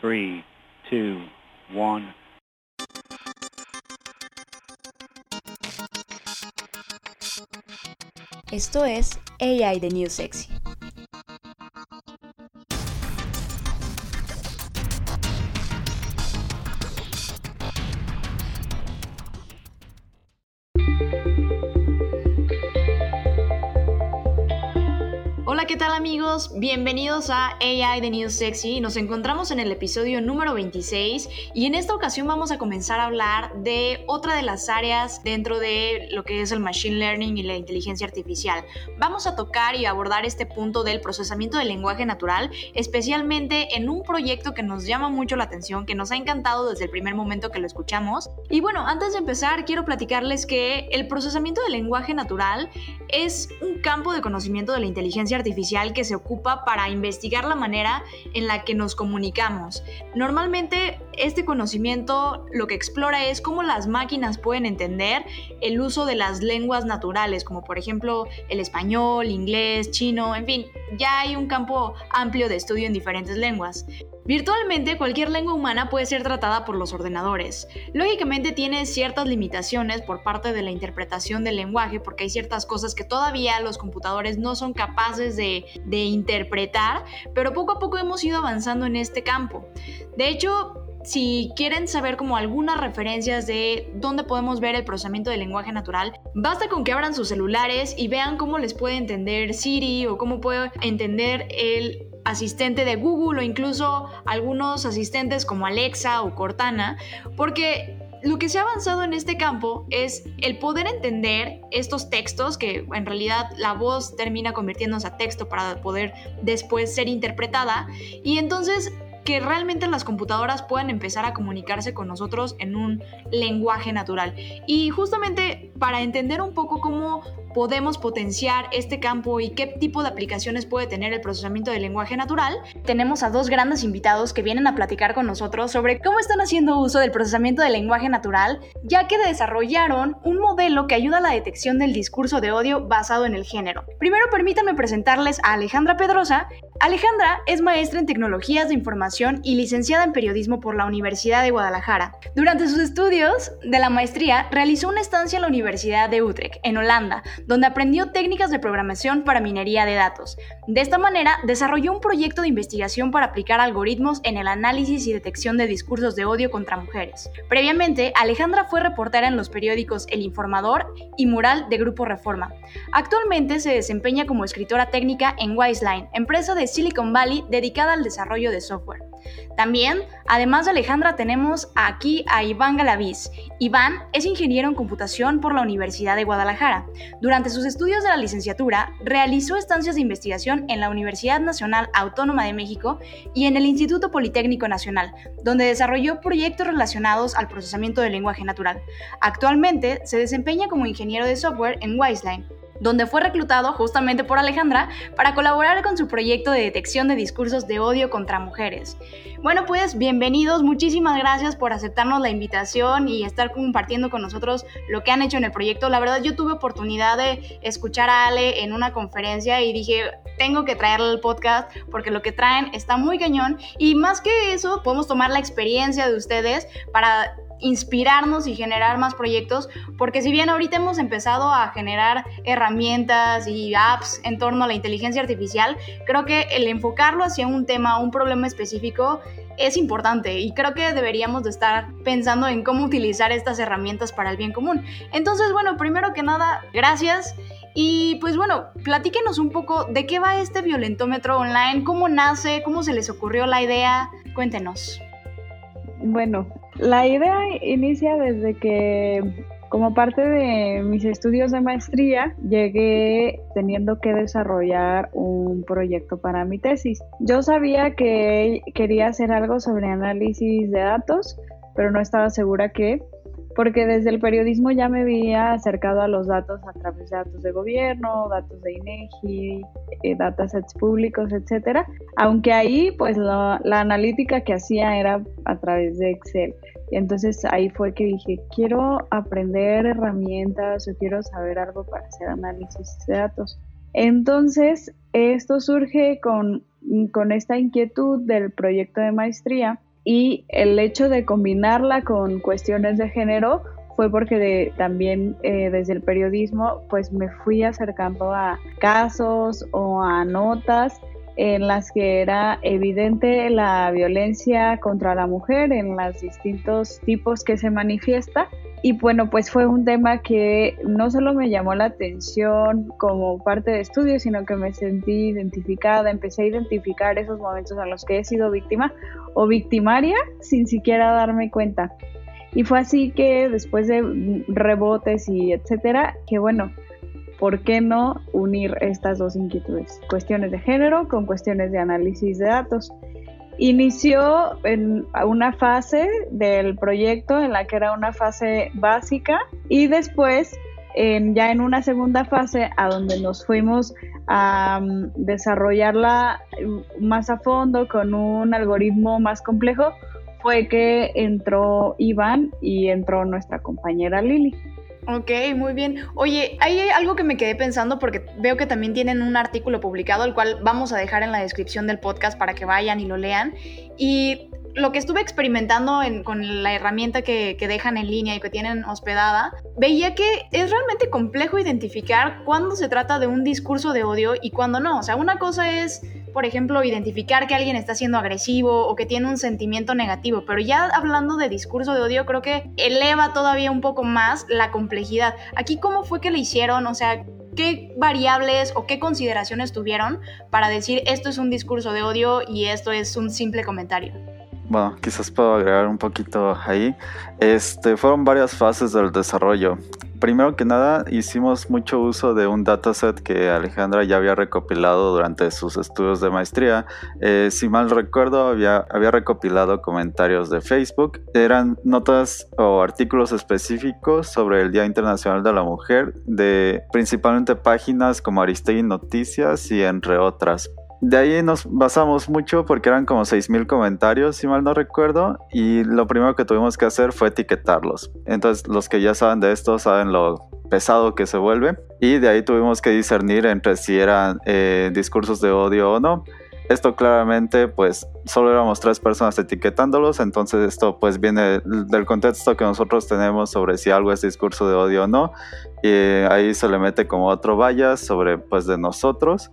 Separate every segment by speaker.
Speaker 1: 3, 2, 1.
Speaker 2: Esto es AI The New Sexy. Amigos? Bienvenidos a AI The New Sexy. Nos encontramos en el episodio número 26 y en esta ocasión vamos a comenzar a hablar de otra de las áreas dentro de lo que es el Machine Learning y la inteligencia artificial. Vamos a tocar y abordar este punto del procesamiento del lenguaje natural, especialmente en un proyecto que nos llama mucho la atención, que nos ha encantado desde el primer momento que lo escuchamos. Y bueno, antes de empezar, quiero platicarles que el procesamiento del lenguaje natural es un campo de conocimiento de la inteligencia artificial que se ocupa para investigar la manera en la que nos comunicamos. Normalmente este conocimiento lo que explora es cómo las máquinas pueden entender el uso de las lenguas naturales, como por ejemplo el español, inglés, chino, en fin, ya hay un campo amplio de estudio en diferentes lenguas. Virtualmente cualquier lengua humana puede ser tratada por los ordenadores. Lógicamente tiene ciertas limitaciones por parte de la interpretación del lenguaje porque hay ciertas cosas que todavía los computadores no son capaces de, interpretar, pero poco a poco hemos ido avanzando en este campo. De hecho, si quieren saber como algunas referencias de dónde podemos ver el procesamiento del lenguaje natural, basta con que abran sus celulares y vean cómo les puede entender Siri o cómo puede entender el asistente de Google o incluso algunos asistentes como Alexa o Cortana, porque lo que se ha avanzado en este campo es el poder entender estos textos, que en realidad la voz termina convirtiéndose a texto para poder después ser interpretada, y entonces que realmente las computadoras puedan empezar a comunicarse con nosotros en un lenguaje natural. Y justamente para entender un poco cómo podemos potenciar este campo y qué tipo de aplicaciones puede tener el procesamiento del lenguaje natural, tenemos a dos grandes invitados que vienen a platicar con nosotros sobre cómo están haciendo uso del procesamiento del lenguaje natural, ya que desarrollaron un modelo que ayuda a la detección del discurso de odio basado en el género. Primero permítanme presentarles a Alejandra Pedrosa. Alejandra es maestra en tecnologías de información y licenciada en periodismo por la Universidad de Guadalajara. Durante sus estudios de la maestría realizó una estancia en la Universidad de Utrecht, en Holanda, donde aprendió técnicas de programación para minería de datos. De esta manera, desarrolló un proyecto de investigación para aplicar algoritmos en el análisis y detección de discursos de odio contra mujeres. Previamente, Alejandra fue reportera en los periódicos El Informador y Mural de Grupo Reforma. Actualmente se desempeña como escritora técnica en Wiseline, empresa de Silicon Valley dedicada al desarrollo de software. También, además de Alejandra, tenemos aquí a Iván Galaviz. Iván es ingeniero en computación por la Universidad de Guadalajara. Sus estudios de la licenciatura, realizó estancias de investigación en la Universidad Nacional Autónoma de México y en el Instituto Politécnico Nacional, donde desarrolló proyectos relacionados al procesamiento del lenguaje natural. Actualmente se desempeña como ingeniero de software en Wiseline donde fue reclutado justamente por Alejandra para colaborar con su proyecto de detección de discursos de odio contra mujeres. Bueno, pues bienvenidos, muchísimas gracias por aceptarnos la invitación y estar compartiendo con nosotros lo que han hecho en el proyecto. La verdad, yo tuve oportunidad de escuchar a Ale en una conferencia y dije, tengo que traerle al podcast porque lo que traen está muy cañón y más que eso, podemos tomar la experiencia de ustedes para inspirarnos y generar más proyectos, porque si bien ahorita hemos empezado a generar herramientas y apps en torno a la inteligencia artificial, creo que el enfocarlo hacia un tema, un problema específico, es importante y creo que deberíamos de estar pensando en cómo utilizar estas herramientas para el bien común. Entonces, bueno, primero que nada, gracias. Y pues bueno, platíquenos un poco de qué va este violentómetro online, cómo nace, cómo se les ocurrió la idea, cuéntenos.
Speaker 3: Bueno, la idea inicia desde que como parte de mis estudios de maestría, llegué teniendo que desarrollar un proyecto para mi tesis. Yo sabía que quería hacer algo sobre análisis de datos, pero no estaba segura qué, porque desde el periodismo ya me había acercado a los datos a través de datos de gobierno, datos de INEGI, eh, datasets públicos, etcétera. Aunque ahí, pues la analítica que hacía era a través de Excel. Y entonces ahí fue que dije, quiero aprender herramientas o quiero saber algo para hacer análisis de datos. Entonces, esto surge con, con esta inquietud del proyecto de maestría y el hecho de combinarla con cuestiones de género fue porque también eh, desde el periodismo pues me fui acercando a casos o a notas en las que era evidente la violencia contra la mujer en los distintos tipos que se manifiesta. Y bueno, pues fue un tema que no solo me llamó la atención como parte de estudio, sino que me sentí identificada, empecé a identificar esos momentos en los que he sido víctima o victimaria sin siquiera darme cuenta. Y fue así que después de rebotes y etcétera, que bueno, ¿por qué no unir estas dos inquietudes? Cuestiones de género con cuestiones de análisis de datos. Inició en una fase del proyecto en la que era una fase básica y después ya en una segunda fase a donde nos fuimos a mm, desarrollarla más a fondo con un algoritmo más complejo, fue que entró Iván y entró nuestra compañera Lili.
Speaker 2: Ok, muy bien. Oye, hay algo que me quedé pensando porque veo que también tienen un artículo publicado, el cual vamos a dejar en la descripción del podcast para que vayan y lo lean. Y lo que estuve experimentando con la herramienta que, que, dejan en línea y que tienen hospedada, veía que es realmente complejo identificar cuándo se trata de un discurso de odio y cuándo no. O sea, una cosa es por ejemplo, identificar que alguien está siendo agresivo o que tiene un sentimiento negativo, pero ya hablando de discurso de odio, creo que eleva todavía un poco más la complejidad. Aquí, ¿cómo fue que le hicieron? O sea, ¿qué variables o qué consideraciones tuvieron para decir esto es un discurso de odio y esto es un simple comentario?
Speaker 4: Bueno, quizás puedo agregar un poquito ahí. Este, fueron varias fases del desarrollo primero que nada hicimos mucho uso de un dataset que Alejandra ya había recopilado durante sus estudios de maestría. Eh, si mal recuerdo, había, recopilado comentarios de Facebook. Eran notas o artículos específicos sobre el Día Internacional de la Mujer de principalmente páginas como Aristegui Noticias y entre otras. De ahí nos basamos mucho porque eran como 6.000 comentarios, si mal no recuerdo, y lo primero que tuvimos que hacer fue etiquetarlos. Entonces los que ya saben de esto saben lo pesado que se vuelve, y de ahí tuvimos que discernir entre si eran eh, discursos de odio o no. Esto claramente, pues, solo éramos tres personas etiquetándolos, entonces esto pues viene del contexto que nosotros tenemos sobre si algo es discurso de odio o no, y ahí se le mete como otro valla sobre pues de nosotros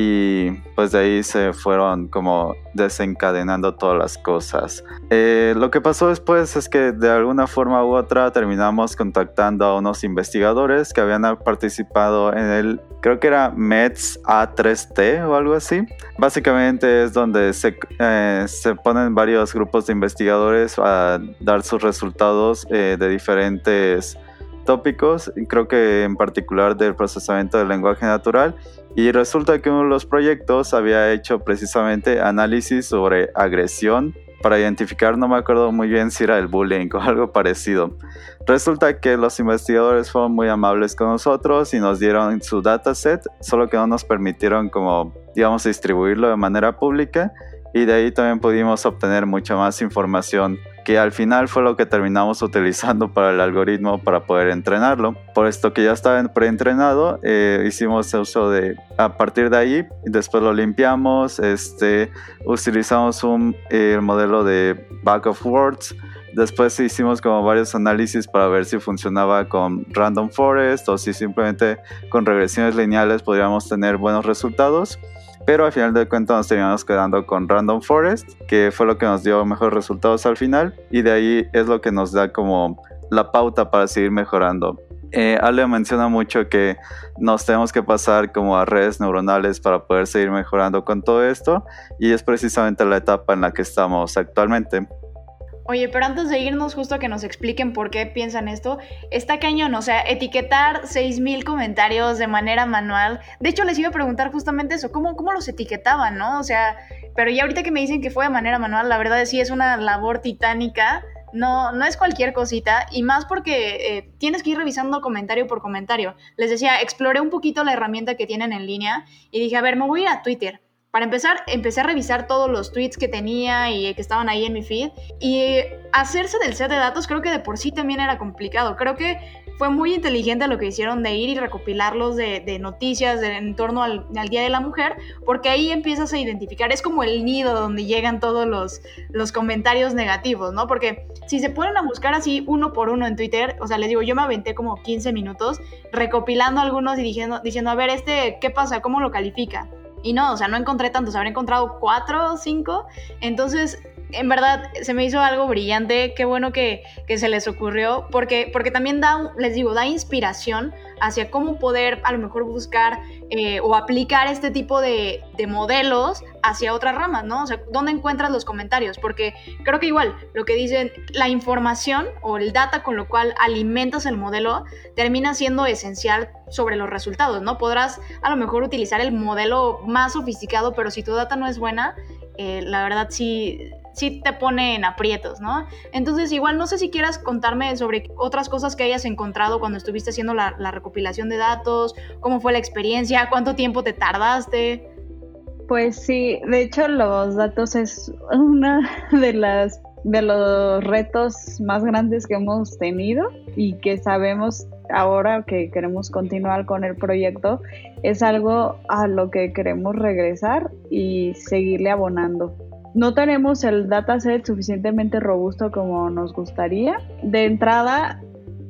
Speaker 4: y pues de ahí se fueron como desencadenando todas las cosas. Eh, lo que pasó después es que de alguna forma u otra terminamos contactando a unos investigadores que habían participado en el, creo que era METS A3T o algo así. Básicamente es donde se, eh, se ponen varios grupos de investigadores a dar sus resultados eh, de diferentes tópicos, creo que en particular del procesamiento del lenguaje natural, y resulta que uno de los proyectos había hecho precisamente análisis sobre agresión para identificar, no me acuerdo muy bien si era el bullying o algo parecido. Resulta que los investigadores fueron muy amables con nosotros y nos dieron su dataset, solo que no nos permitieron como, digamos, distribuirlo de manera pública y de ahí también pudimos obtener mucha más información que al final fue lo que terminamos utilizando para el algoritmo para poder entrenarlo. Por esto que ya estaba preentrenado, eh, hicimos uso de, a partir de ahí, después lo limpiamos, este, utilizamos un el modelo de back of words, después hicimos como varios análisis para ver si funcionaba con random forest o si simplemente con regresiones lineales podríamos tener buenos resultados pero al final de cuentas nos terminamos quedando con Random Forest, que fue lo que nos dio mejores resultados al final, y de ahí es lo que nos da como la pauta para seguir mejorando. Eh, Ale menciona mucho que nos tenemos que pasar como a redes neuronales para poder seguir mejorando con todo esto, y es precisamente la etapa en la que estamos actualmente.
Speaker 2: Oye, pero antes de irnos justo que nos expliquen por qué piensan esto, está cañón, o sea, etiquetar 6.000 comentarios de manera manual. De hecho, les iba a preguntar justamente eso, ¿cómo, cómo los etiquetaban, no? O sea, pero ya ahorita que me dicen que fue de manera manual, la verdad es sí es una labor titánica. No, no es cualquier cosita, y más porque eh, tienes que ir revisando comentario por comentario. Les decía, exploré un poquito la herramienta que tienen en línea y dije, a ver, me voy a ir a Twitter para empezar, empecé a revisar todos los tweets que tenía y que estaban ahí en mi feed. Y hacerse del set de datos creo que de por sí también era complicado. Creo que fue muy inteligente lo que hicieron de ir y recopilarlos de, de noticias en torno al, al, Día de la Mujer, porque ahí empiezas a identificar, es como el nido donde llegan todos los, los comentarios negativos, ¿no? Porque si se ponen a buscar así uno por uno en Twitter, o sea, les digo, yo me aventé como 15 minutos recopilando algunos y diciendo, diciendo a ver, este, ¿qué pasa? ¿Cómo lo califica? Y no, o sea, no encontré tantos, habré encontrado cuatro o cinco. Entonces, en verdad, se me hizo algo brillante. Qué bueno que, que, se les ocurrió, porque, porque también da, les digo, da inspiración hacia cómo poder a lo mejor buscar eh, o aplicar este tipo de, de, modelos hacia otras ramas, ¿no? O sea, ¿dónde encuentras los comentarios? Porque creo que igual, lo que dicen, la información o el data con lo cual alimentas el modelo termina siendo esencial sobre los resultados, ¿no? Podrás a lo mejor utilizar el modelo más sofisticado, pero si tu data no es buena, eh, la verdad sí, sí te pone en aprietos, ¿no? Entonces, igual no sé si quieras contarme sobre otras cosas que hayas encontrado cuando estuviste haciendo la, la recopilación de datos, cómo fue la experiencia, cuánto tiempo te tardaste.
Speaker 3: Pues sí, de hecho los datos es una de las de los retos más grandes que hemos tenido y que sabemos ahora que queremos continuar con el proyecto es algo a lo que queremos regresar y seguirle abonando. No tenemos el dataset suficientemente robusto como nos gustaría. De entrada,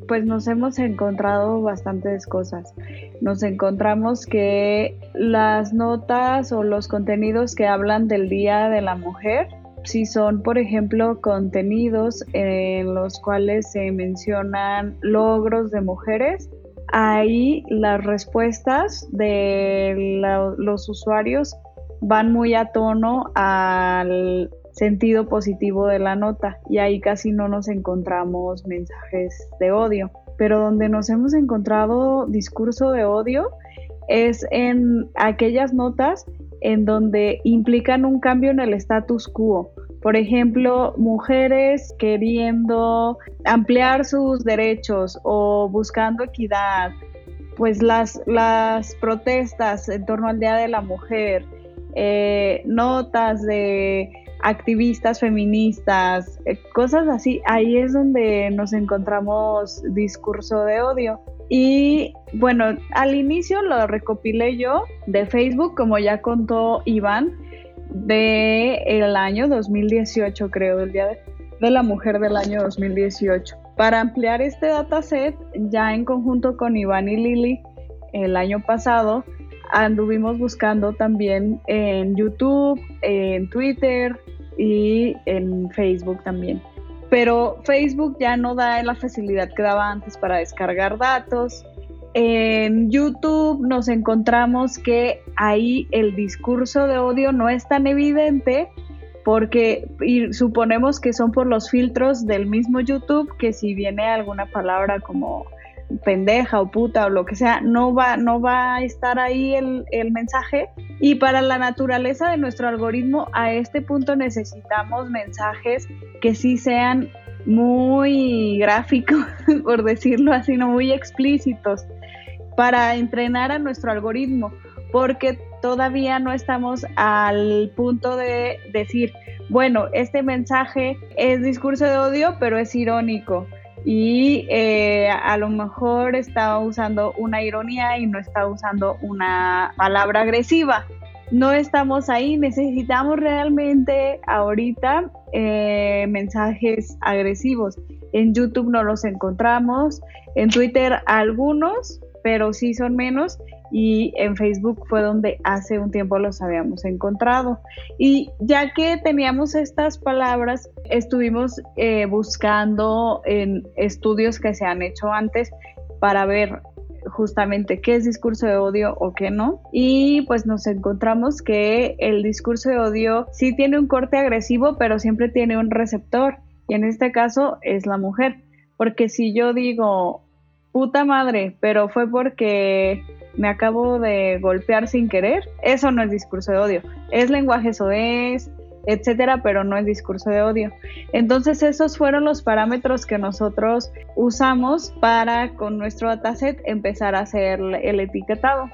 Speaker 3: pues nos hemos encontrado bastantes cosas. Nos encontramos que las notas o los contenidos que hablan del Día de la Mujer, si son, por ejemplo, contenidos en los cuales se mencionan logros de mujeres, ahí las respuestas de los usuarios van muy a tono al sentido positivo de la nota y ahí casi no nos encontramos mensajes de odio. Pero donde nos hemos encontrado discurso de odio es en aquellas notas en donde implican un cambio en el status quo. Por ejemplo, mujeres queriendo ampliar sus derechos o buscando equidad, pues las, las protestas en torno al Día de la Mujer, eh, notas de activistas feministas, eh, cosas así, ahí es donde nos encontramos discurso de odio. Y bueno, al inicio lo recopilé yo de Facebook, como ya contó Iván, de el año 2018, creo, del Día de, de la Mujer del año 2018. Para ampliar este dataset, ya en conjunto con Iván y Lili, el año pasado, anduvimos buscando también en YouTube, en Twitter y en Facebook también. Pero Facebook ya no da la facilidad que daba antes para descargar datos. En YouTube nos encontramos que ahí el discurso de odio no es tan evidente porque suponemos que son por los filtros del mismo YouTube que si viene alguna palabra como pendeja o puta o lo que sea, no va, no va a estar ahí el, el, mensaje. Y para la naturaleza de nuestro algoritmo, a este punto necesitamos mensajes que sí sean muy gráficos, por decirlo así, no muy explícitos, para entrenar a nuestro algoritmo, porque todavía no estamos al punto de decir, bueno, este mensaje es discurso de odio, pero es irónico y eh, a lo mejor está usando una ironía y no está usando una palabra agresiva. No estamos ahí, necesitamos realmente ahorita eh, mensajes agresivos. En YouTube no los encontramos, en Twitter algunos, pero sí son menos y en Facebook fue donde hace un tiempo los habíamos encontrado. Y ya que teníamos estas palabras, estuvimos eh, buscando en estudios que se han hecho antes para ver justamente qué es discurso de odio o qué no. Y pues nos encontramos que el discurso de odio sí tiene un corte agresivo, pero siempre tiene un receptor. Y en este caso es la mujer. Porque si yo digo, puta madre, pero fue porque me acabo de golpear sin querer, eso no es discurso de odio. Es lenguaje es etcétera, pero no es discurso de odio. Entonces, esos fueron los parámetros que nosotros usamos para con nuestro dataset empezar a hacer el etiquetado.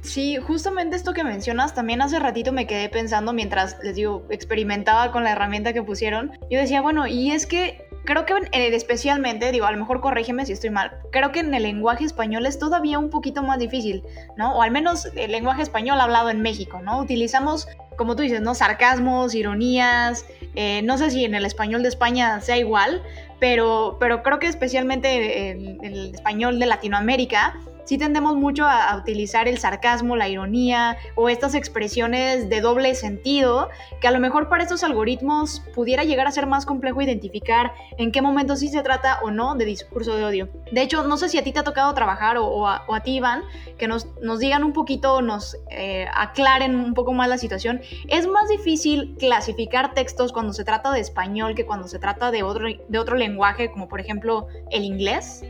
Speaker 2: Sí, justamente esto que mencionas, también hace ratito me quedé pensando mientras les digo, experimentaba con la herramienta que pusieron. Yo decía, bueno, y es que creo que eh, especialmente, digo, a lo mejor corrígeme si estoy mal, creo que en el lenguaje español es todavía un poquito más difícil, ¿no? O al menos el lenguaje español hablado en México, ¿no? Utilizamos, como tú dices, ¿no? Sarcasmos, ironías, eh, no sé si en el español de España sea igual, pero, pero creo que especialmente en el español de Latinoamérica, sí tendemos mucho a, utilizar el sarcasmo, la ironía o estas expresiones de doble sentido, que a lo mejor para estos algoritmos pudiera llegar a ser más complejo identificar en qué momento sí se trata o no de discurso de odio. De hecho, no sé si a ti te ha tocado trabajar o, a, ti, Iván, que nos, nos digan un poquito, nos eh, aclaren un poco más la situación. ¿Es más difícil clasificar textos cuando se trata de español que cuando se trata de otro, de otro lenguaje, como por ejemplo el inglés?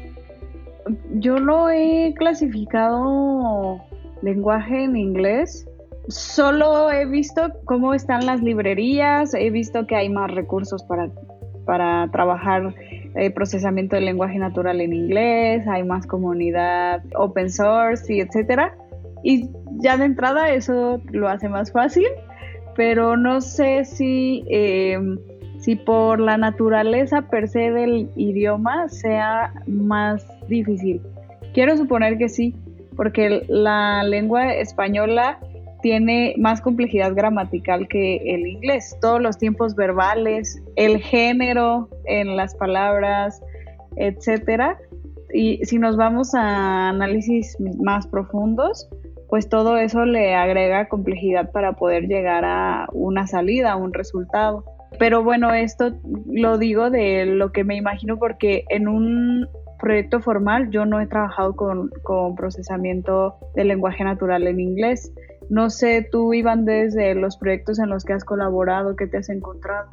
Speaker 3: Yo lo he clasificado lenguaje en inglés. Solo he visto cómo están las librerías, he visto que hay más recursos para, para trabajar el procesamiento del lenguaje natural en inglés, hay más comunidad open source y etcétera. Y ya de entrada eso lo hace más fácil, pero no sé si eh, si por la naturaleza per se del idioma sea más difícil. Quiero suponer que sí, porque la lengua española tiene más complejidad gramatical que el inglés. Todos los tiempos verbales, el género en las palabras, etcétera. Y si nos vamos a análisis más profundos, pues todo eso le agrega complejidad para poder llegar a una salida, a un resultado. Pero bueno, esto lo digo de lo que me imagino porque en un proyecto formal yo no he trabajado con, procesamiento del lenguaje natural en inglés. No sé, tú, Iván, desde los proyectos en los que has colaborado, ¿qué te has encontrado?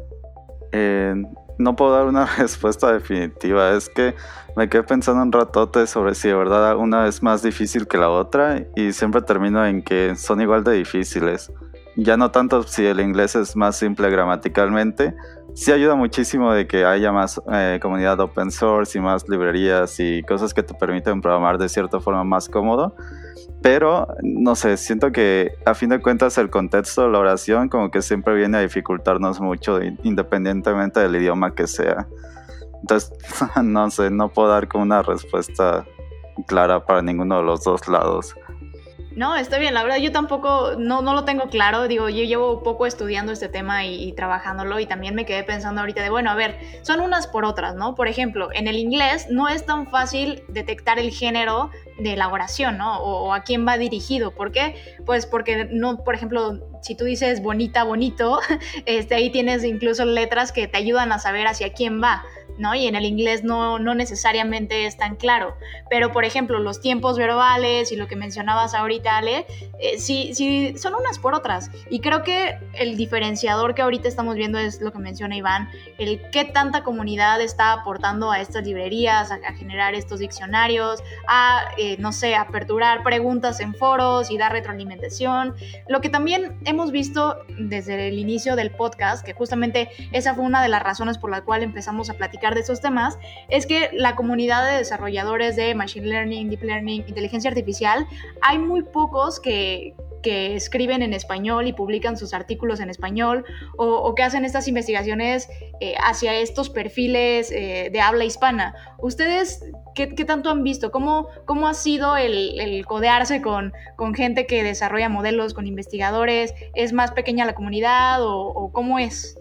Speaker 4: Eh, no puedo dar una respuesta definitiva. Es que me quedé pensando un ratote sobre si de verdad una es más difícil que la otra y siempre termino en que son igual de difíciles ya no tanto si el inglés es más simple gramaticalmente, sí ayuda muchísimo de que haya más eh, comunidad open source y más librerías y cosas que te permiten programar de cierta forma más cómodo. Pero, no sé, siento que a fin de cuentas el contexto de la oración como que siempre viene a dificultarnos mucho independientemente del idioma que sea. Entonces, no sé, no puedo dar como una respuesta clara para ninguno de los dos lados.
Speaker 2: No, está bien, la verdad yo tampoco, no, no lo tengo claro, digo, yo llevo poco estudiando este tema y, trabajándolo y también me quedé pensando ahorita de, bueno, a ver, son unas por otras, ¿no? Por ejemplo, en el inglés no es tan fácil detectar el género de la oración, ¿no? O, a quién va dirigido, ¿por qué? Pues porque no, por ejemplo, si tú dices bonita, bonito, este, ahí tienes incluso letras que te ayudan a saber hacia quién va. ¿No? Y en el inglés no, no necesariamente es tan claro. Pero, por ejemplo, los tiempos verbales y lo que mencionabas ahorita, Ale, eh, sí, sí, son unas por otras. Y creo que el diferenciador que ahorita estamos viendo es lo que menciona Iván, el qué tanta comunidad está aportando a estas librerías, a, generar estos diccionarios, a, eh, no sé, aperturar preguntas en foros y dar retroalimentación. Lo que también hemos visto desde el inicio del podcast, que justamente esa fue una de las razones por la cual empezamos a platicar de esos temas, es que la comunidad de desarrolladores de Machine Learning, Deep Learning, inteligencia artificial, hay muy pocos que, que escriben en español y publican sus artículos en español o, que hacen estas investigaciones eh, hacia estos perfiles eh, de habla hispana. ¿Ustedes qué, tanto han visto? ¿Cómo, cómo ha sido el, codearse con, con, gente que desarrolla modelos, con investigadores? ¿Es más pequeña la comunidad o, o cómo es?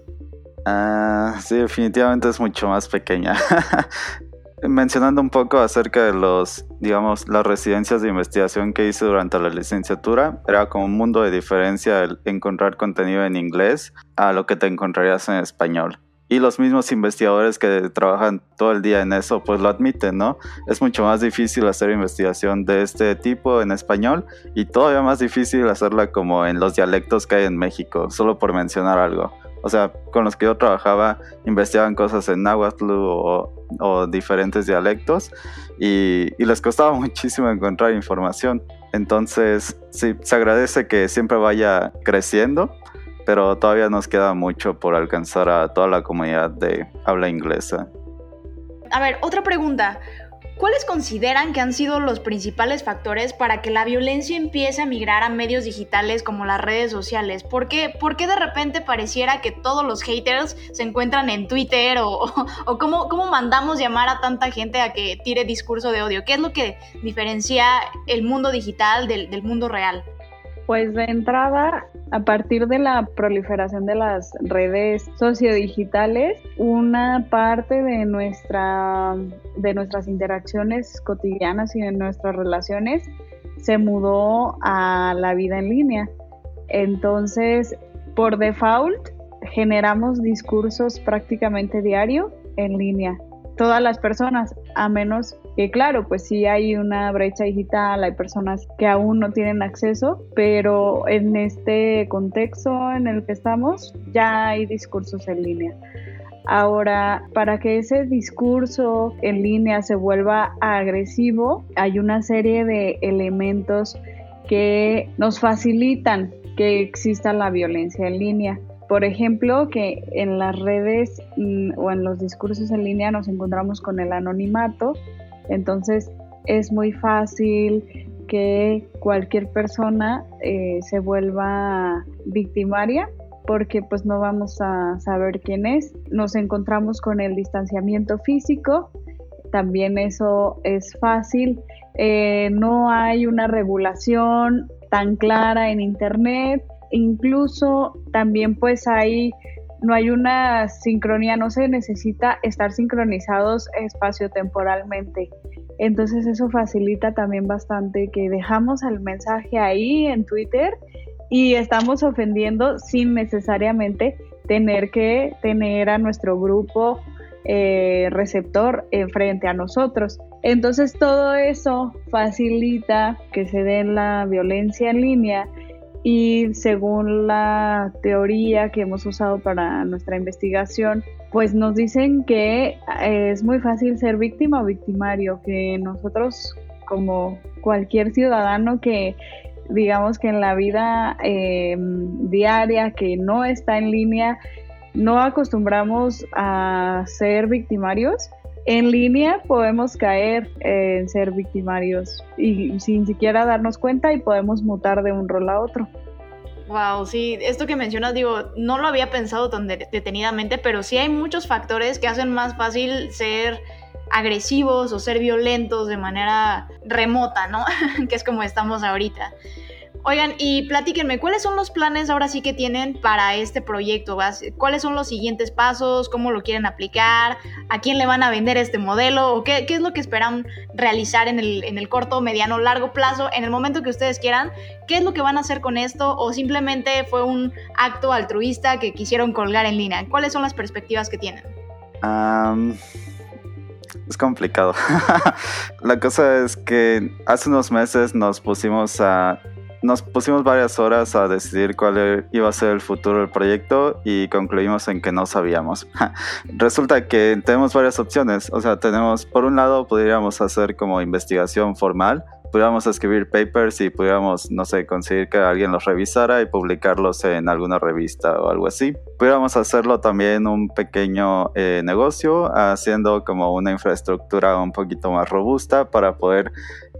Speaker 4: Ah, sí, definitivamente es mucho más pequeña. Mencionando un poco acerca de los, digamos, las residencias de investigación que hice durante la licenciatura, era como un mundo de diferencia el encontrar contenido en inglés a lo que te encontrarías en español. Y los mismos investigadores que trabajan todo el día en eso, pues lo admiten, ¿no? Es mucho más difícil hacer investigación de este tipo en español y todavía más difícil hacerla como en los dialectos que hay en México, solo por mencionar algo. O sea, con los que yo trabajaba investigaban cosas en náhuatl o, diferentes dialectos y, les costaba muchísimo encontrar información. Entonces, sí, se agradece que siempre vaya creciendo, pero todavía nos queda mucho por alcanzar a toda la comunidad de habla inglesa.
Speaker 2: A ver, otra pregunta. ¿Cuáles consideran que han sido los principales factores para que la violencia empiece a migrar a medios digitales como las redes sociales? ¿Por qué, ¿Por qué de repente pareciera que todos los haters se encuentran en Twitter o, cómo, cómo mandamos llamar a tanta gente a que tire discurso de odio? ¿Qué es lo que diferencia el mundo digital del, del mundo real?
Speaker 3: Pues de entrada, a partir de la proliferación de las redes sociodigitales, una parte de, nuestra, de nuestras interacciones cotidianas y de nuestras relaciones se mudó a la vida en línea. Entonces, por default, generamos discursos prácticamente diario en línea. Todas las personas, a menos que claro, pues sí hay una brecha digital, hay personas que aún no tienen acceso, pero en este contexto en el que estamos ya hay discursos en línea. Ahora, para que ese discurso en línea se vuelva agresivo, hay una serie de elementos que nos facilitan que exista la violencia en línea. Por ejemplo, que en las redes mm, o en los discursos en línea nos encontramos con el anonimato, entonces es muy fácil que cualquier persona eh, se vuelva victimaria porque pues no vamos a saber quién es. Nos encontramos con el distanciamiento físico, también eso es fácil. Eh, no hay una regulación tan clara en Internet, incluso también pues hay no hay una sincronía, no se necesita estar sincronizados espacio-temporalmente. Entonces eso facilita también bastante que dejamos el mensaje ahí en Twitter y estamos ofendiendo sin necesariamente tener que tener a nuestro grupo eh, receptor frente a nosotros. Entonces todo eso facilita que se dé la violencia en línea y según la teoría que hemos usado para nuestra investigación, pues nos dicen que es muy fácil ser víctima o victimario, que nosotros como cualquier ciudadano que digamos que en la vida eh, diaria que no está en línea, no acostumbramos a ser victimarios, en línea podemos caer en ser victimarios y sin siquiera darnos cuenta y podemos mutar de un rol a otro.
Speaker 2: Wow, sí, esto que mencionas, digo, no lo había pensado tan detenidamente, pero sí hay muchos factores que hacen más fácil ser agresivos o ser violentos de manera remota, ¿no? que es como estamos ahorita. Oigan, y platíquenme, ¿cuáles son los planes ahora sí que tienen para este proyecto? ¿Cuáles son los siguientes pasos? ¿Cómo lo quieren aplicar? ¿A quién le van a vender este modelo? ¿O qué, es lo que esperan realizar en el, en el corto, mediano, largo plazo? En el momento que ustedes quieran, ¿qué es lo que van a hacer con esto? ¿O simplemente fue un acto altruista que quisieron colgar en línea? ¿Cuáles son las perspectivas que tienen?
Speaker 4: es complicado. La cosa es que hace unos meses nos pusimos a nos pusimos varias horas a decidir cuál e-, iba a ser el futuro del proyecto y concluimos en que no sabíamos. Resulta que tenemos varias opciones, o sea, tenemos, por un lado, podríamos hacer como investigación formal, pudiéramos escribir papers y pudiéramos, no sé, conseguir que alguien los revisara y publicarlos en alguna revista o algo así. Pudiéramos hacerlo también un pequeño eh, negocio, haciendo como una infraestructura un poquito más robusta para poder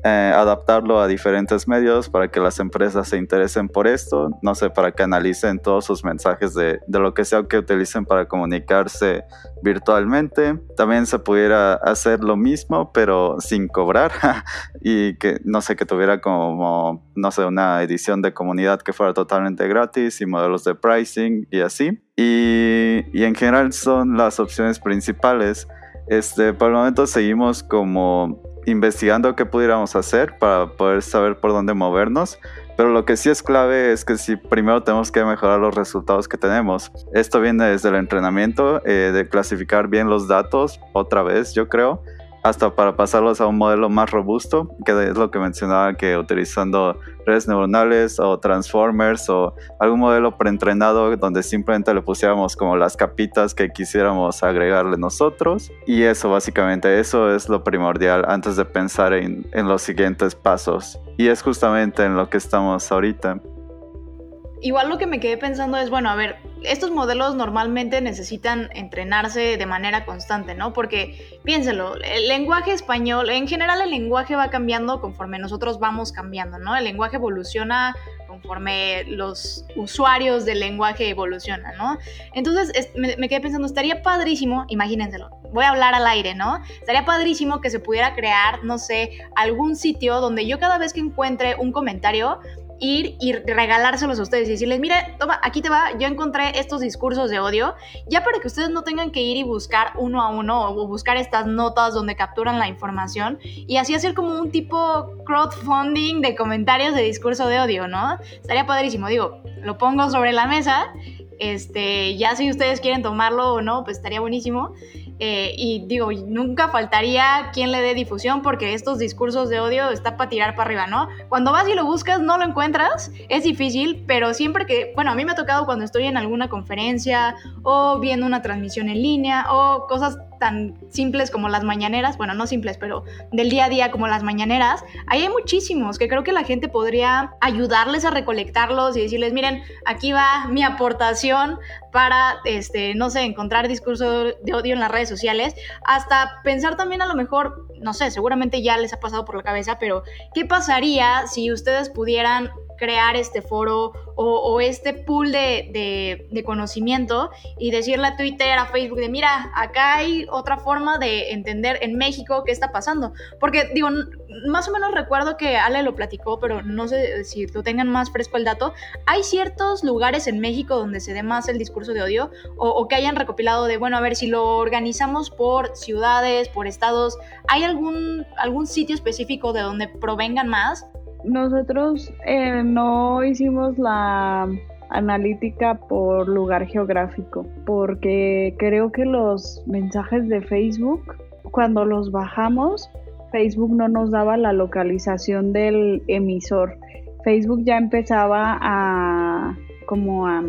Speaker 4: eh, adaptarlo a diferentes medios para que las empresas se interesen por esto, no sé, para que analicen todos sus mensajes de, de lo que sea que utilicen para comunicarse virtualmente. También se pudiera hacer lo mismo, pero sin cobrar y que, no sé, que tuviera como, no sé, una edición de comunidad que fuera totalmente gratis y modelos de pricing y así. Y, y en general son las opciones principales. Este, por el momento seguimos como investigando qué pudiéramos hacer para poder saber por dónde movernos. Pero lo que sí es clave es que si primero tenemos que mejorar los resultados que tenemos. Esto viene desde el entrenamiento, eh, de clasificar bien los datos, otra vez yo creo, hasta para pasarlos a un modelo más robusto, que es lo que mencionaba que utilizando redes neuronales o transformers o algún modelo preentrenado donde simplemente le pusiéramos como las capitas que quisiéramos agregarle nosotros y eso básicamente eso es lo primordial antes de pensar en, en los siguientes pasos y es justamente en lo que estamos ahorita.
Speaker 2: Igual lo que me quedé pensando es, bueno, a ver, estos modelos normalmente necesitan entrenarse de manera constante, ¿no? Porque piénselo, el lenguaje español, en general el lenguaje va cambiando conforme nosotros vamos cambiando, ¿no? El lenguaje evoluciona conforme los usuarios del lenguaje evolucionan, ¿no? Entonces me, me, quedé pensando, estaría padrísimo, imagínenselo, voy a hablar al aire, ¿no? Estaría padrísimo que se pudiera crear, no sé, algún sitio donde yo cada vez que encuentre un comentario, ir y regalárselos a ustedes y decirles, mire, toma, aquí te va, yo encontré estos discursos de odio, ya para que ustedes no tengan que ir y buscar uno a uno o buscar estas notas donde capturan la información y así hacer como un tipo crowdfunding de comentarios de discurso de odio, ¿no? Estaría padrísimo, digo, lo pongo sobre la mesa, este, ya si ustedes quieren tomarlo o no, pues estaría buenísimo. Eh, y digo, nunca faltaría quien le dé difusión porque estos discursos de odio está para tirar para arriba, ¿no? Cuando vas y lo buscas no lo encuentras, es difícil, pero siempre que, bueno, a mí me ha tocado cuando estoy en alguna conferencia o viendo una transmisión en línea o cosas tan simples como las mañaneras, bueno, no simples, pero del día a día como las mañaneras, ahí hay muchísimos que creo que la gente podría ayudarles a recolectarlos y decirles, miren, aquí va mi aportación para, este, no sé, encontrar discurso de odio en las redes sociales, hasta pensar también a lo mejor, no sé, seguramente ya les ha pasado por la cabeza, pero ¿qué pasaría si ustedes pudieran crear este foro o, este pool de, de, conocimiento y decirle a Twitter, a Facebook, de mira, acá hay otra forma de entender en México qué está pasando. Porque digo, más o menos recuerdo que Ale lo platicó, pero no sé si lo tengan más fresco el dato. Hay ciertos lugares en México donde se dé más el discurso de odio o, o que hayan recopilado de, bueno, a ver, si lo organizamos por ciudades, por estados, ¿hay algún, algún sitio específico de donde provengan más?
Speaker 3: Nosotros eh, no hicimos la analítica por lugar geográfico, porque creo que los mensajes de Facebook, cuando los bajamos, Facebook no nos daba la localización del emisor. Facebook ya empezaba a como a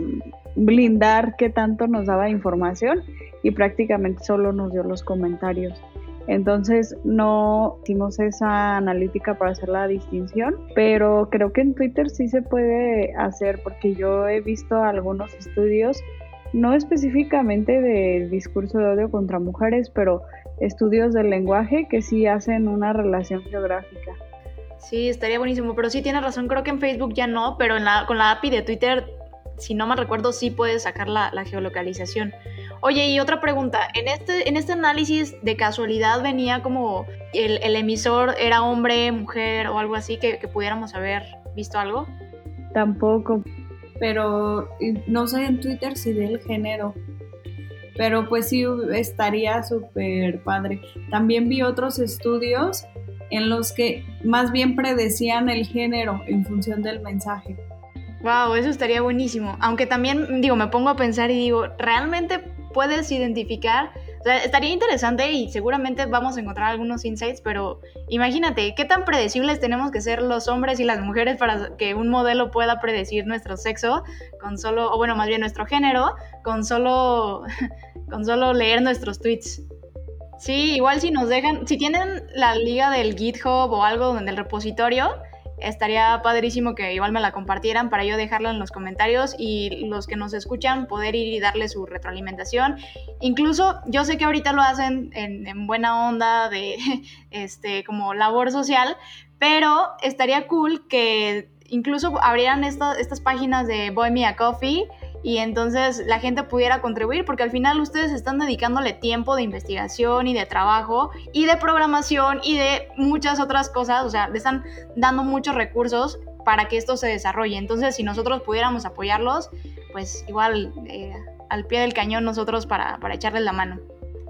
Speaker 3: blindar qué tanto nos daba información y prácticamente solo nos dio los comentarios. Entonces no hicimos esa analítica para hacer la distinción, pero creo que en Twitter sí se puede hacer porque yo he visto algunos estudios, no específicamente de discurso de odio contra mujeres, pero estudios del lenguaje que sí hacen una relación geográfica.
Speaker 2: Sí, estaría buenísimo, pero sí tienes razón, creo que en Facebook ya no, pero en la, con la API de Twitter, si no me recuerdo, sí puedes sacar la, la geolocalización. Oye, y otra pregunta, ¿en este, en este análisis de casualidad venía como el, emisor era hombre, mujer o algo así que, pudiéramos haber visto algo?
Speaker 3: Tampoco.
Speaker 5: Pero no sé en Twitter si del género. Pero pues sí estaría súper padre. También vi otros estudios en los que más bien predecían el género en función del mensaje.
Speaker 2: Wow, eso estaría buenísimo. Aunque también, digo, me pongo a pensar y digo, ¿realmente puedes identificar. O sea, estaría interesante y seguramente vamos a encontrar algunos insights, pero imagínate, ¿qué tan predecibles tenemos que ser los hombres y las mujeres para que un modelo pueda predecir nuestro sexo con solo, o bueno, más bien nuestro género, con solo, con solo leer nuestros tweets? Sí, igual si nos dejan, si tienen la liga del GitHub o algo en el repositorio, estaría padrísimo que igual me la compartieran para yo dejarla en los comentarios y los que nos escuchan poder ir y darle su retroalimentación. Incluso yo sé que ahorita lo hacen en, buena onda de este como labor social, pero estaría cool que incluso abrieran estas páginas de Bohemia Coffee y entonces la gente pudiera contribuir porque al final ustedes están dedicándole tiempo de investigación y de trabajo y de programación y de muchas otras cosas, o sea, le están dando muchos recursos para que esto se desarrolle. Entonces, si nosotros pudiéramos apoyarlos, pues igual eh, al pie del cañón nosotros para, para echarles la mano,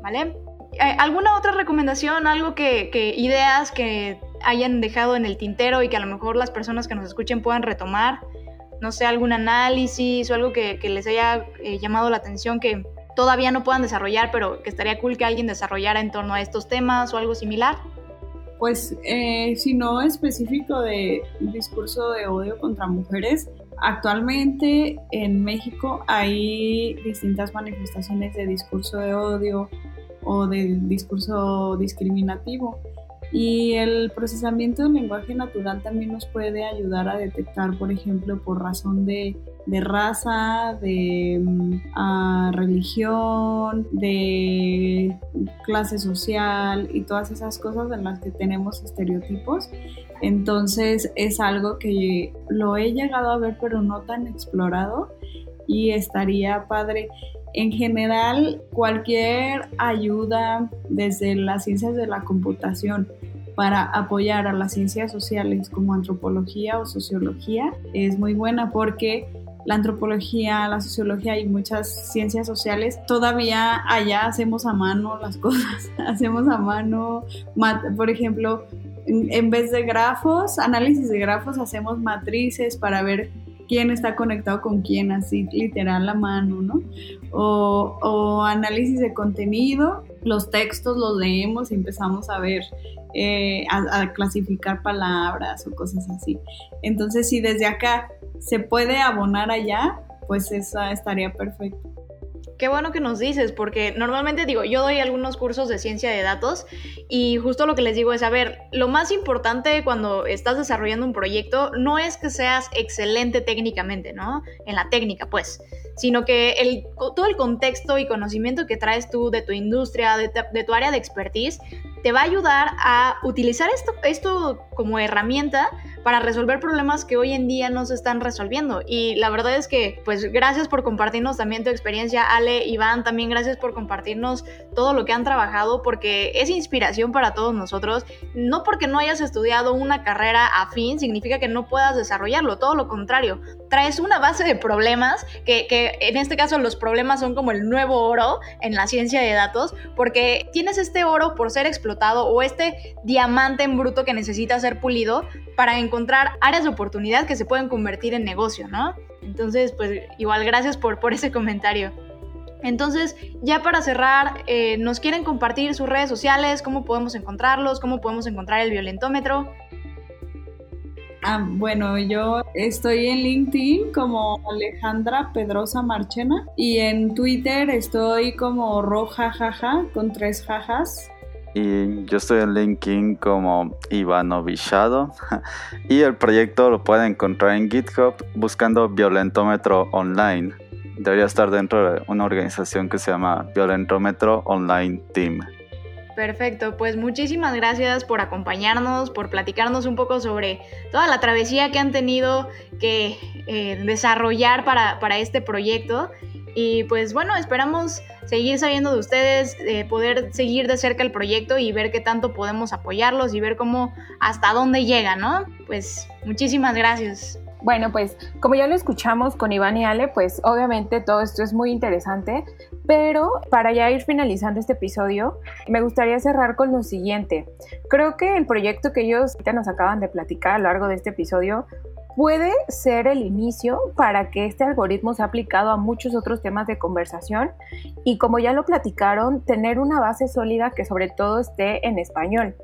Speaker 2: ¿vale? Eh, ¿Alguna otra recomendación, algo que, que ideas que hayan dejado en el tintero y que a lo mejor las personas que nos escuchen puedan retomar? No sé, algún análisis o algo que, les haya eh, llamado la atención que todavía no puedan desarrollar, pero que estaría cool que alguien desarrollara en torno a estos temas o algo similar?
Speaker 5: Pues eh, si no específico de discurso de odio contra mujeres, actualmente en México hay distintas manifestaciones de discurso de odio o de discurso discriminativo
Speaker 3: Y el procesamiento del lenguaje natural también nos puede ayudar a detectar, por ejemplo, por razón de, raza, de mm, religión, de clase social y todas esas cosas en las que tenemos estereotipos. Entonces es algo que lo he llegado a ver pero no tan explorado y estaría padre. En general, cualquier ayuda desde las ciencias de la computación para apoyar a las ciencias sociales como antropología o sociología es muy buena porque la antropología, la sociología y muchas ciencias sociales, todavía allá hacemos a mano las cosas, hacemos a mano, por ejemplo, en vez de grafos, análisis de grafos, hacemos matrices para ver quién está conectado con quién, así literal la mano, ¿no? O, análisis de contenido, los textos los leemos y empezamos a ver, eh, a, clasificar palabras o cosas así. Entonces, si desde acá se puede abonar allá, pues esa estaría perfecto.
Speaker 2: Qué bueno que nos dices, porque normalmente digo, yo doy algunos cursos de ciencia de datos y justo lo que les digo es, a ver, lo más importante cuando estás desarrollando un proyecto no es que seas excelente técnicamente, ¿no? En la técnica, pues, sino que el, todo el contexto y conocimiento que traes tú de tu industria, de, de tu área de expertise, te va a ayudar a utilizar esto, esto como herramienta para resolver problemas que hoy en día no se están resolviendo. Y la verdad es que, pues gracias por compartirnos también tu experiencia, Ale, Iván, también gracias por compartirnos todo lo que han trabajado, porque es inspiración para todos nosotros. No porque no hayas estudiado una carrera afín significa que no puedas desarrollarlo, todo lo contrario. Traes una base de problemas, que, que en este caso los problemas son como el nuevo oro en la ciencia de datos, porque tienes este oro por ser explotado o este diamante en bruto que necesita ser pulido para encontrar áreas de oportunidad que se pueden convertir en negocio, ¿no? Entonces, pues igual gracias por, por ese comentario. Entonces, ya para cerrar, eh, ¿nos quieren compartir sus redes sociales? ¿Cómo podemos encontrarlos? ¿Cómo podemos encontrar el violentómetro?
Speaker 3: Ah, bueno, yo estoy en LinkedIn como Alejandra Pedrosa Marchena y en Twitter estoy como roja jaja con tres jajas
Speaker 4: y yo estoy en LinkedIn como Ivano Villado y el proyecto lo pueden encontrar en GitHub buscando Violentómetro Online. Debería estar dentro de una organización que se llama Violentómetro Online Team.
Speaker 2: Perfecto, pues muchísimas gracias por acompañarnos, por platicarnos un poco sobre toda la travesía que han tenido que eh, desarrollar para, para este proyecto y pues bueno, esperamos seguir sabiendo de ustedes, eh, poder seguir de cerca el proyecto y ver qué tanto podemos apoyarlos y ver cómo, hasta dónde llega, ¿no? Pues muchísimas gracias.
Speaker 6: Bueno, pues como ya lo escuchamos con Iván y Ale, pues obviamente todo esto es muy interesante, pero para ya ir finalizando este episodio, me gustaría cerrar con lo siguiente. Creo que el proyecto que ellos nos acaban de platicar a lo largo de este episodio puede ser el inicio para que este algoritmo sea aplicado a muchos otros temas de conversación y como ya lo platicaron, tener una base sólida que sobre todo esté en español.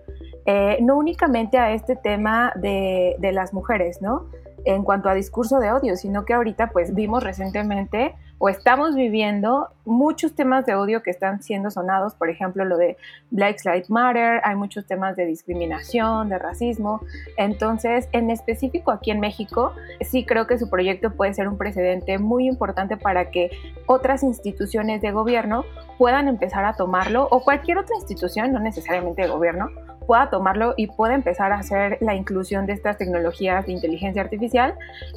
Speaker 6: Eh, no únicamente a este tema de, de las mujeres, ¿no? En cuanto a discurso de odio, sino que ahorita pues vimos recientemente o estamos viviendo muchos temas de odio que están siendo sonados, por ejemplo, lo de Black Lives Matter, hay muchos temas de discriminación, de racismo. Entonces, en específico aquí en México, sí creo que su proyecto puede ser un precedente muy importante para que otras instituciones de gobierno puedan empezar a tomarlo, o cualquier otra institución, no necesariamente de gobierno, pueda tomarlo y pueda empezar a hacer la inclusión de estas tecnologías de inteligencia artificial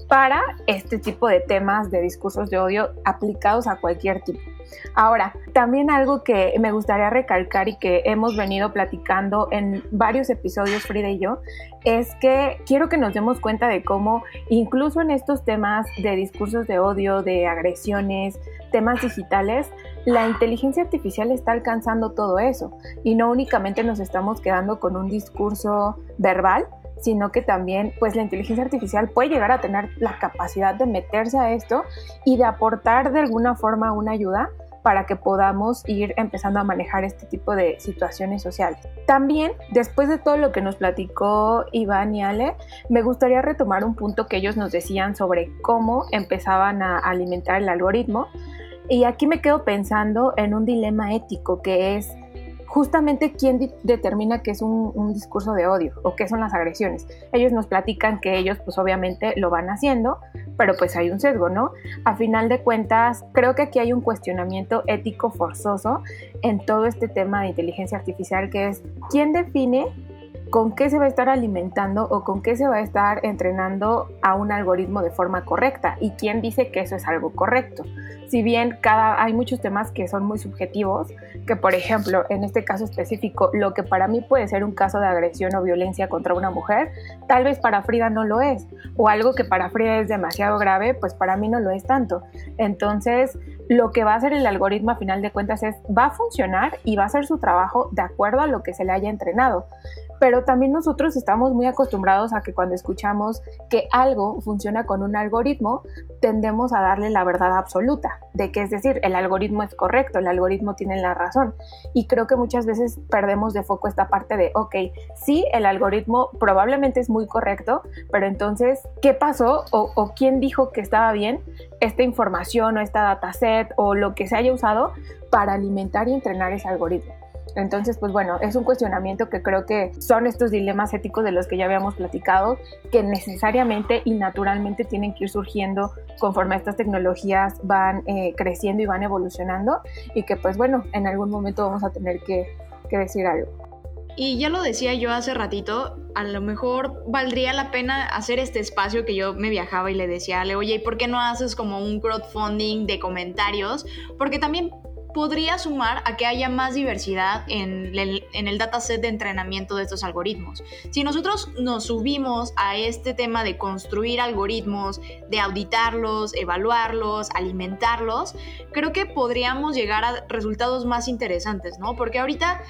Speaker 6: para este tipo de temas de discursos de odio aplicados a cualquier tipo. Ahora, también algo que me gustaría recalcar y que hemos venido platicando en varios episodios, Frida y yo, es que quiero que nos demos cuenta de cómo incluso en estos temas de discursos de odio, de agresiones, temas digitales, la inteligencia artificial está alcanzando todo eso. Y no únicamente nos estamos quedando con un discurso verbal, sino que también pues la inteligencia artificial puede llegar a tener la capacidad de meterse a esto y de aportar de alguna forma una ayuda para que podamos ir empezando a manejar este tipo de situaciones sociales. También, después de todo lo que nos platicó Iván y Ale, me gustaría retomar un punto que ellos nos decían sobre cómo empezaban a alimentar el algoritmo y aquí me quedo pensando en un dilema ético que es justamente quién determina qué es un, discurso de odio o qué son las agresiones. Ellos nos platican que ellos pues obviamente lo van haciendo, pero pues hay un sesgo, ¿no? A final de cuentas, creo que aquí hay un cuestionamiento ético forzoso en todo este tema de inteligencia artificial que es quién define con qué se va a estar alimentando o con qué se va a estar entrenando a un algoritmo de forma correcta y quién dice que eso es algo correcto. Si bien cada, hay muchos temas que son muy subjetivos, que por ejemplo, en este caso específico, lo que para mí puede ser un caso de agresión o violencia contra una mujer, tal vez para Frida no lo es, o algo que para Frida es demasiado grave, pues para mí no lo es tanto. Entonces, lo que va a hacer el algoritmo a final de cuentas es, va a funcionar y va a hacer su trabajo de acuerdo a lo que se le haya entrenado. Pero también nosotros estamos muy acostumbrados a que cuando escuchamos que algo funciona con un algoritmo, tendemos a darle la verdad absoluta, de que es decir, el algoritmo es correcto, el algoritmo tiene la razón. Y creo que muchas veces perdemos de foco esta parte de, ok, sí, el algoritmo probablemente es muy correcto, pero entonces, ¿qué pasó o, quién dijo que estaba bien esta información o esta dataset o lo que se haya usado para alimentar y entrenar ese algoritmo? Entonces, pues bueno, es un cuestionamiento que creo que son estos dilemas éticos de los que ya habíamos platicado, que necesariamente y naturalmente tienen que ir surgiendo conforme estas tecnologías van eh, creciendo y van evolucionando y que pues bueno, en algún momento vamos a tener que, que decir algo.
Speaker 2: Y ya lo decía yo hace ratito, a lo mejor valdría la pena hacer este espacio que yo me viajaba y le decía, oye, ¿y por qué no haces como un crowdfunding de comentarios? Porque también podría sumar a que haya más diversidad en el, dataset de entrenamiento de estos algoritmos. Si nosotros nos subimos a este tema de construir algoritmos, de auditarlos, evaluarlos, alimentarlos, creo que podríamos llegar a resultados más interesantes, ¿no? Porque ahorita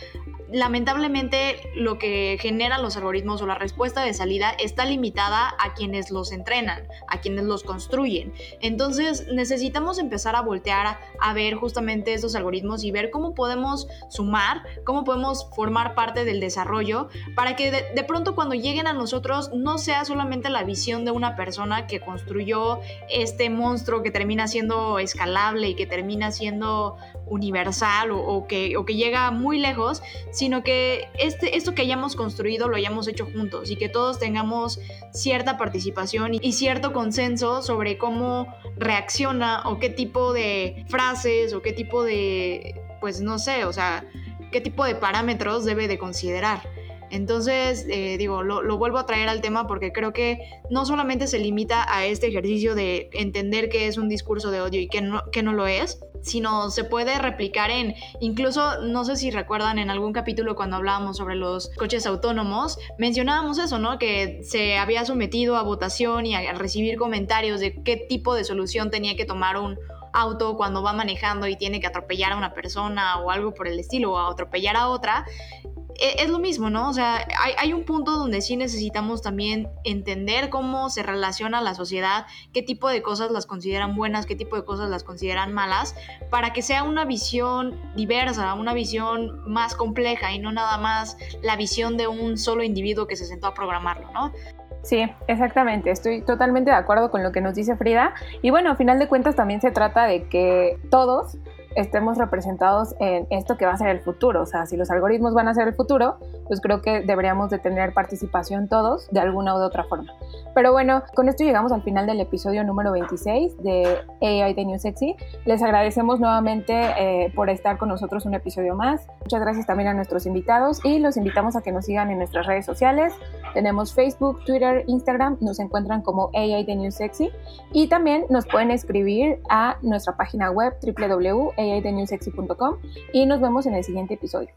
Speaker 2: lamentablemente lo que generan los algoritmos o la respuesta de salida está limitada a quienes los entrenan, a quienes los construyen. Entonces necesitamos empezar a voltear a, ver justamente estos algoritmos y ver cómo podemos sumar, cómo podemos formar parte del desarrollo para que de, pronto cuando lleguen a nosotros no sea solamente la visión de una persona que construyó este monstruo que termina siendo escalable y que termina siendo universal o, que, o que llega muy lejos, sino que este, esto que hayamos construido lo hayamos hecho juntos y que todos tengamos cierta participación y, cierto consenso sobre cómo reacciona o qué tipo de frases o qué tipo de, pues no sé, o sea, qué tipo de parámetros debe de considerar. Entonces, eh, digo, lo, vuelvo a traer al tema porque creo que no solamente se limita a este ejercicio de entender que es un discurso de odio y que no, que no lo es, sino se puede replicar en, incluso no sé si recuerdan en algún capítulo cuando hablábamos sobre los coches autónomos, mencionábamos eso, ¿no? Que se había sometido a votación y a recibir comentarios de qué tipo de solución tenía que tomar un auto cuando va manejando y tiene que atropellar a una persona o algo por el estilo o atropellar a otra e, es lo mismo, ¿no? O sea, hay, un punto donde sí necesitamos también entender cómo se relaciona la sociedad, qué tipo de cosas las consideran buenas, qué tipo de cosas las consideran malas, para que sea una visión diversa, una visión más compleja y no nada más la visión de un solo individuo que se sentó a programarlo, ¿no?
Speaker 6: Sí, exactamente. Estoy totalmente de acuerdo con lo que nos dice Frida. Y bueno, a final de cuentas también se trata de que todos estemos representados en esto que va a ser el futuro. O sea, si los algoritmos van a ser el futuro, pues creo que deberíamos de tener participación todos de alguna u otra forma. Pero bueno, con esto llegamos al final del episodio número 26 de AI de New Sexy. Les agradecemos nuevamente eh, por estar con nosotros un episodio más. Muchas gracias también a nuestros invitados y los invitamos a que nos sigan en nuestras redes sociales. Tenemos Facebook, Twitter, Instagram, nos encuentran como AI de New Sexy y también nos pueden escribir a nuestra página web y nos vemos en el siguiente episodio.